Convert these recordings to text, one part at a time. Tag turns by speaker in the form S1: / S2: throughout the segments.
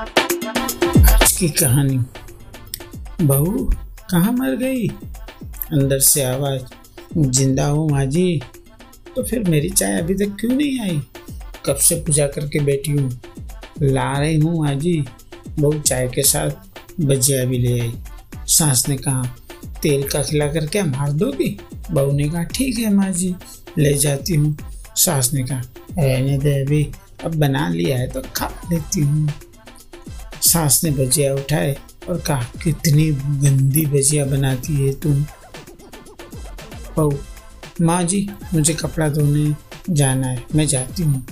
S1: आज की कहानी। बहू, कहाँ मर गई? अंदर से आवाज़, ज़िंदा हूँ माँ जी। तो फिर मेरी चाय अभी तक क्यों नहीं आई? कब से पूजा करके बैठी हूँ? ला रही हूँ माँ जी। बहू चाय के साथ भजिया भी ले आई। सास ने कहा, तेल का खिला कर क्या मार दोगी? बहू ने कहा, ठीक है माँ जी, ले जाती हूँ। सास ने कहा, रहने दे अभी, अब बना लिया है तो खा लेती हूँ। सास ने भजिया उठाए और कहा कितनी गंदी भजिया बनाती है तुम बहू माँ जी मुझे कपड़ा धोने जाना है मैं जाती हूँ।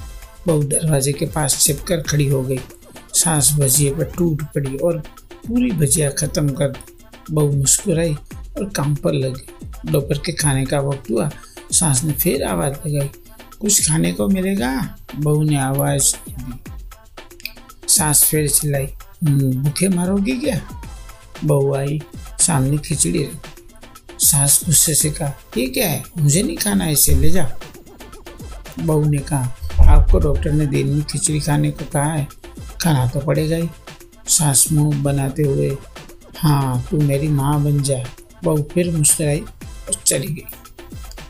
S1: बहू दरवाजे के पास छिपकर खड़ी हो गई। सास भजिए पर टूट पड़ी और पूरी भजिया खत्म कर बहू मुस्कुराई और काम पर लगी। दोपहर के खाने का वक्त हुआ। सास ने फिर आवाज़ लगाई कुछ खाने को मिलेगा? बहू ने आवाज़ दी। सास फिर चिल्लाई "हम्म, भूखे मारोगी क्या? बहू आई, सामने खिचड़ी रखी सास गुस्से से कहा, ये क्या है? मुझे नहीं खाना इसे, ले जाओ बहू ने कहा, आपको डॉक्टर ने दिन में खिचड़ी खाने को कहा है, खाना तो पड़ेगा ही। सास मुँह बनाते हुए हाँ तू मेरी माँ बन जा। बहू फिर मुस्कुराई और चली गई।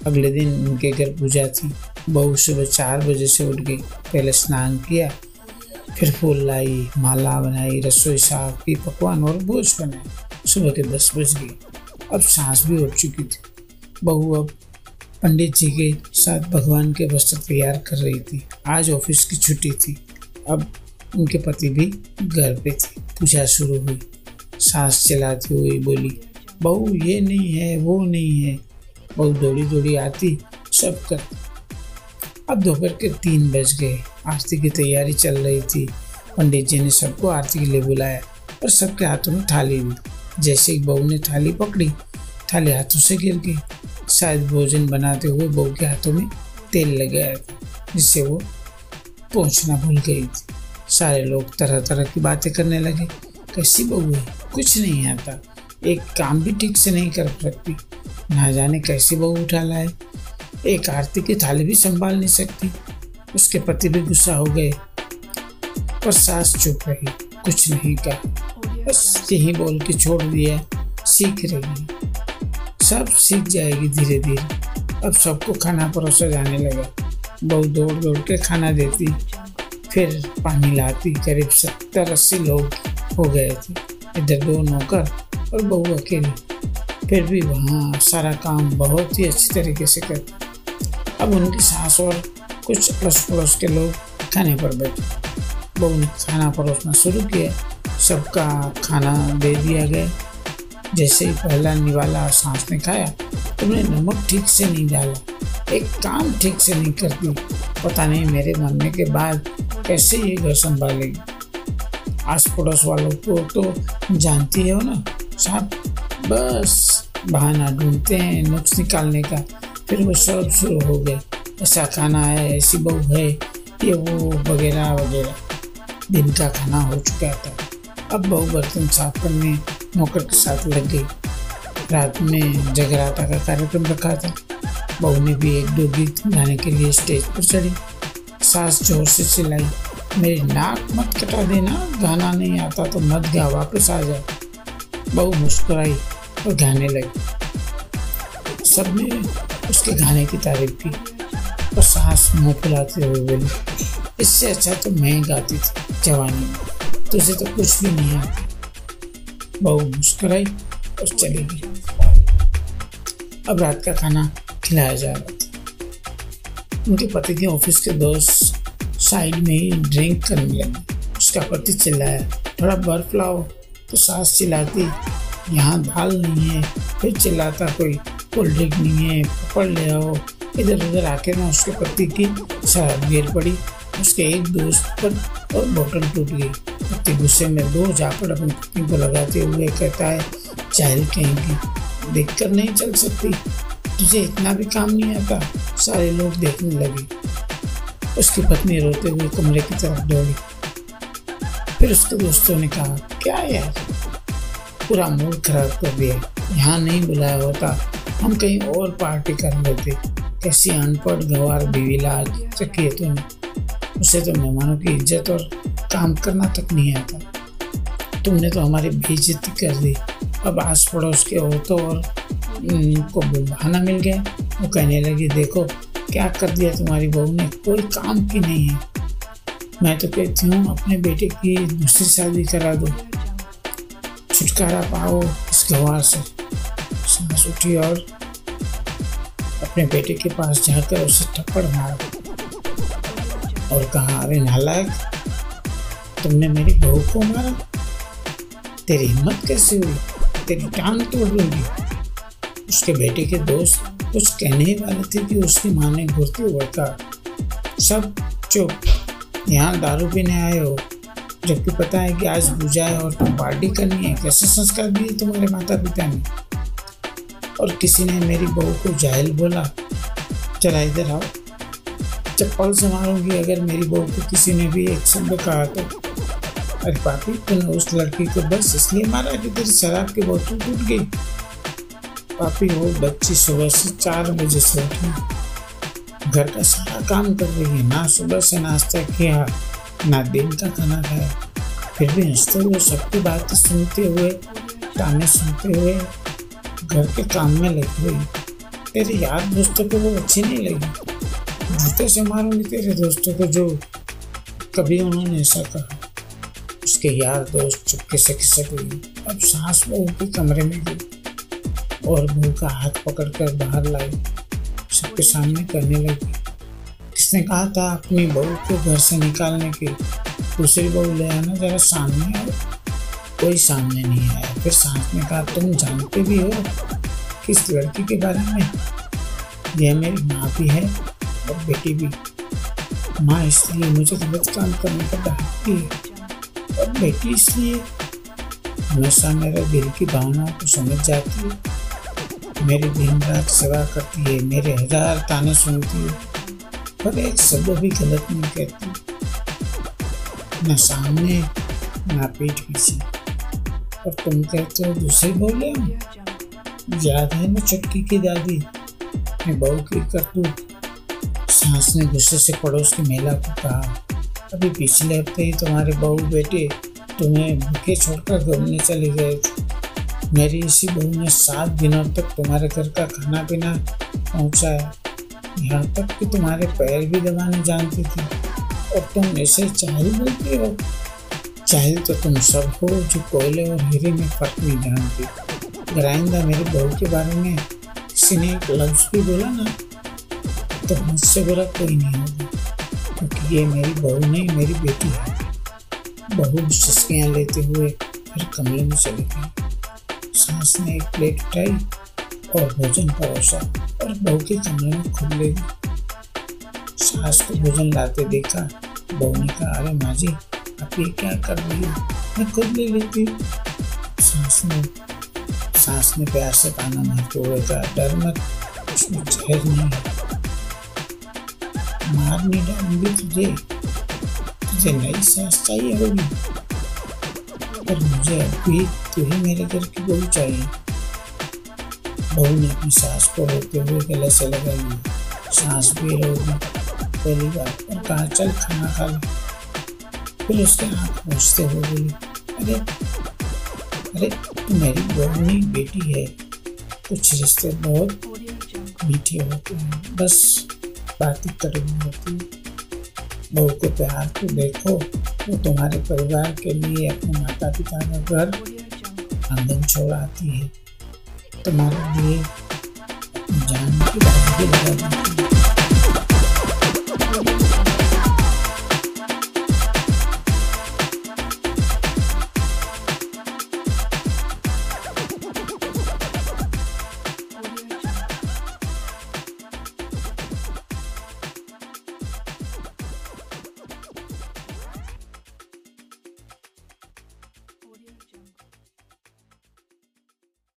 S1: अगले दिन उनके घर पूजा थी। बहू सुबह चार बजे से उठ गई, पहले स्नान किया फिर फूल लाई, माला बनाई, रसोई साफ़ की, पकवान और भोज बनाए। सुबह के दस बज गए, अब सांस भी उठ चुकी थी। बहू अब पंडित जी के साथ भगवान के वस्त्र तैयार कर रही थी। आज ऑफ़िस की छुट्टी थी। अब उनके पति भी घर पे थे। पूजा शुरू हुई। सांस चलाती हुई बोली, बहू, ये नहीं है, वो नहीं है। बहू दौड़ी दौड़ी आती, सब करती। अब दोपहर के तीन बज गए। आरती की तैयारी चल रही थी। पंडित जी ने सबको आरती के लिए बुलाया और सबके हाथों में थाली दी जैसे ही बहू ने थाली पकड़ी, थाली हाथों से गिर गई। शायद भोजन बनाते हुए बहू के हाथों में तेल लग गया था, जिससे वो पहुँचना भूल गई थी। सारे लोग तरह तरह की बातें करने लगे। कैसी बहू है? कुछ नहीं आता। एक काम भी ठीक से नहीं कर सकती। ना जाने कैसी बहू उठा लाए। एक आरती की थाली भी संभाल नहीं सकती। उसके पति भी गुस्सा हो गए। पर सास चुप रही, कुछ नहीं कहा। बस यही बोल के छोड़ दिया, सीख रही सब सीख जाएगी धीरे धीरे अब सबको खाना परोसा जाने लगा। बहू दौड़ दौड़ के खाना देती, फिर पानी लाती, करीब सत्तर अस्सी लोग हो गए थे। इधर दो नौकर और बहू अकेली। फिर भी वहाँ सारा काम बहुत ही अच्छी तरीके से करती। अब उनकी सास और कुछ अड़ोस पड़ोस के लोग खाने पर बैठे। बहू ने खाना परोसना शुरू किया। सबका खाना दे दिया गया। जैसे ही पहला निवाला सांस ने खाया तुमने नमक ठीक से नहीं डाला। एक काम ठीक से नहीं करती, पता नहीं मेरे मरने के बाद कैसे ये घर संभालेगी। आस पड़ोस वालों को तो जानती हो ना। साहब, बस बहाना ढूंढते हैं, नुक्स निकालने का। फिर वो सब शुरू हो गए। ऐसा खाना है, ऐसी बहू है, ये वो वगैरह वगैरह। दिन का खाना हो चुका था। अब बहू बर्तन साफ़ करने, नौकर के साथ लग गई। रात में जगराता का कार्यक्रम रखा था। बहू ने भी एक दो गीत गाने के लिए स्टेज पर चढ़ी। सास ज़ोर से चिल्लाई, मेरी नाक मत कटा देना, गाना नहीं आता तो मत गा, वापस आ जा। बहू मुस्कुराई और गाने लगी। सब सबने उसके गाने की तारीफ़ की और सास मुँह फुलाते हुए बोली, इससे अच्छा तो मैं गाती थी, जवानी में। तुझे तो कुछ भी नहीं आता बहू मुस्कुराई और चली गई। अब रात का खाना खिलाया जा रहा था। उनके पति के ऑफ़िस के दोस्त साइड में ही ड्रिंक करने लगे। उसका पति चिल्लाया, थोड़ा बर्फ़ लाओ। तो सास चिल्लाती, यहाँ दाल नहीं है। फिर चिल्लाता कोई कोल्ड ड्रिंक नहीं है, पकड़ ले आओ। इधर उधर आके ना उसके पति की शराब गिर पड़ी। उसके एक दोस्त पर और बोतल टूट गई। पति गुस्से में दो झापड़ अपनी पत्नी को लगाते हुए कहता है चाहल कहेंगी देख कर नहीं चल सकती। तुझे इतना भी काम नहीं आता। सारे लोग देखने लगे। उसकी पत्नी रोते हुए कमरे की तरफ़ दौड़ी। फिर उसके दोस्तों ने कहा, क्या यार, पूरा मूड खराब कर दिया। यहाँ नहीं बुलाया होता। हम कहीं और पार्टी कर लेते कैसी अनपढ़ गंवार बीवी लाज चकी तूने। उसे तो मेहमानों की इज़्ज़त और काम करना तक नहीं आता। तुमने तो हमारी बेइज्जती कर दी। अब आस पड़ोस के औरतों और को बहाना मिल गया। वो कहने लगी, देखो, क्या कर दिया तुम्हारी बहू ने? कोई काम की नहीं है। मैं तो कहती हूँ, अपने बेटे की दूसरी शादी करा दो। छुटकारा पाओ इस गवार से। उठी और अपने बेटे के पास जाकर उसे थप्पड़ मारा और कहा, अरे नालायक, तुमने मेरी बहू को मारा। तेरी हिम्मत कैसे हुई? तेरी टांग तोड़ दूँगी उसके बेटे के दोस्त कुछ कहने ही वाले थे कि उसकी माँ ने घुरते कहा सब चुप। यहाँ दारू पीने आए हो, जबकि पता है कि आज पूजा है और तुम पार्टी करनी है। कैसे संस्कार दिए तुम्हारे माता पिता ने? और किसी ने मेरी बहू को जाहिल बोला, चला इधर आओ। चप्पल से अगर मेरी बहू को किसी ने भी एक शब्द कहा तो अरे पापी, तूने उस लड़की को बस इसलिए मारा कि तेरी शराब की बोतल टूट गई? पापी, वो बच्ची सुबह से चार बजे से उठी घर का सारा काम कर रही है, ना सुबह से नाश्ता किया, ना दिन का खाना खाया। फिर भी हँसते हुए सबकी बातें सुनते हुए, ताने सुनते हुए घर के काम में लगी हुई। तेरे यार दोस्तों को वो अच्छी नहीं लगी? जूते से मारूँगी तेरे दोस्तों को जो कभी उन्होंने ऐसा कहा। उसके यार दोस्त चुपके से खिसक गई अब सांस बहू के कमरे में गई और बहू का हाथ पकड़कर बाहर लाई। सबके सामने करने लगी। किसने कहा था, अपनी बहू को घर से निकालने के दूसरी बहू, ले आना जरा सामने आओ। कोई सामने नहीं आया। फिर सांस ने कहा, तुम जानते भी हो किस लड़की के बारे में? यह मेरी माँ भी है और बेटी भी। माँ इसलिए मुझे गलत काम करने का डांटती है और बेटी इसलिए हमेशा मेरे दिल की भावनाओं को समझ जाती है। मेरी दिन रात सेवा करती है, मेरे हज़ार ताने सुनती है, पर एक शब्द भी गलत नहीं कहती। न सामने, न पीठ पीछे और तुम कहते हो दूसरे बोले याद है ना चुटकी की दादी? मैं बहू की करतूत सास ने गुस्से से पड़ोस की महिला को कहा, अभी पिछले हफ़्ते ही तुम्हारे बहू बेटे तुम्हें भूखे छोड़कर घूमने चले गए थे। मेरी इसी बहू ने सात दिनों तक तुम्हारे घर का खाना पीना पहुँचाया। यहाँ तक कि तुम्हारे पैर भी दबाने जानती थी। और तुम ऐसे चाहिल बोलते हो? चाहिल तो तुम सब हो जो कोयले और हीरे में फ़र्क नहीं जानती। ग्राइंदा मेरी बहू के बारे में किसी ने एक लफ्ज भी बोला ना तो मुझसे बुरा कोई नहीं होगा, क्योंकि ये मेरी बहू नहीं, मेरी बेटी है। बहू सिस्कियाँ लेते हुए फिर कमरे में चली गई। सास ने एक प्लेट उठाई और भोजन परोसा और बहू के कमरे में खुद ले सास को भोजन लाते देखा, बहू ने कहा, अरे माँ जी आप ये क्या कर रही हो? मैं खुद ले लेती सास ने सास ने प्यार से पाना मारते हुए कहा डर मत, उसमें जहर नहीं है। मारने डालूँगी तुझे। तुझे नई सांस चाहिए होगी। पर मुझे अभी तू ही मेरे घर की बहू चाहिए। बहू ने अपनी सांस को रोकते हुए गले से लगा लिया सांस भी रोगी। पहली बार और कहा, चल खाना खा ले। फिर उसके हाथ पूछते हुए बोली अरे अरे, मेरी बहू बेटी है। कुछ रिश्ते बहुत मीठे होते हैं। बस बातें करनी होती है। बहू को प्यार तो देखो, वो तुम्हारे परिवार के लिए अपने माता पिता का घर आँगन छोड़ आती है। तुम्हारे लिए जान की लगा देती है।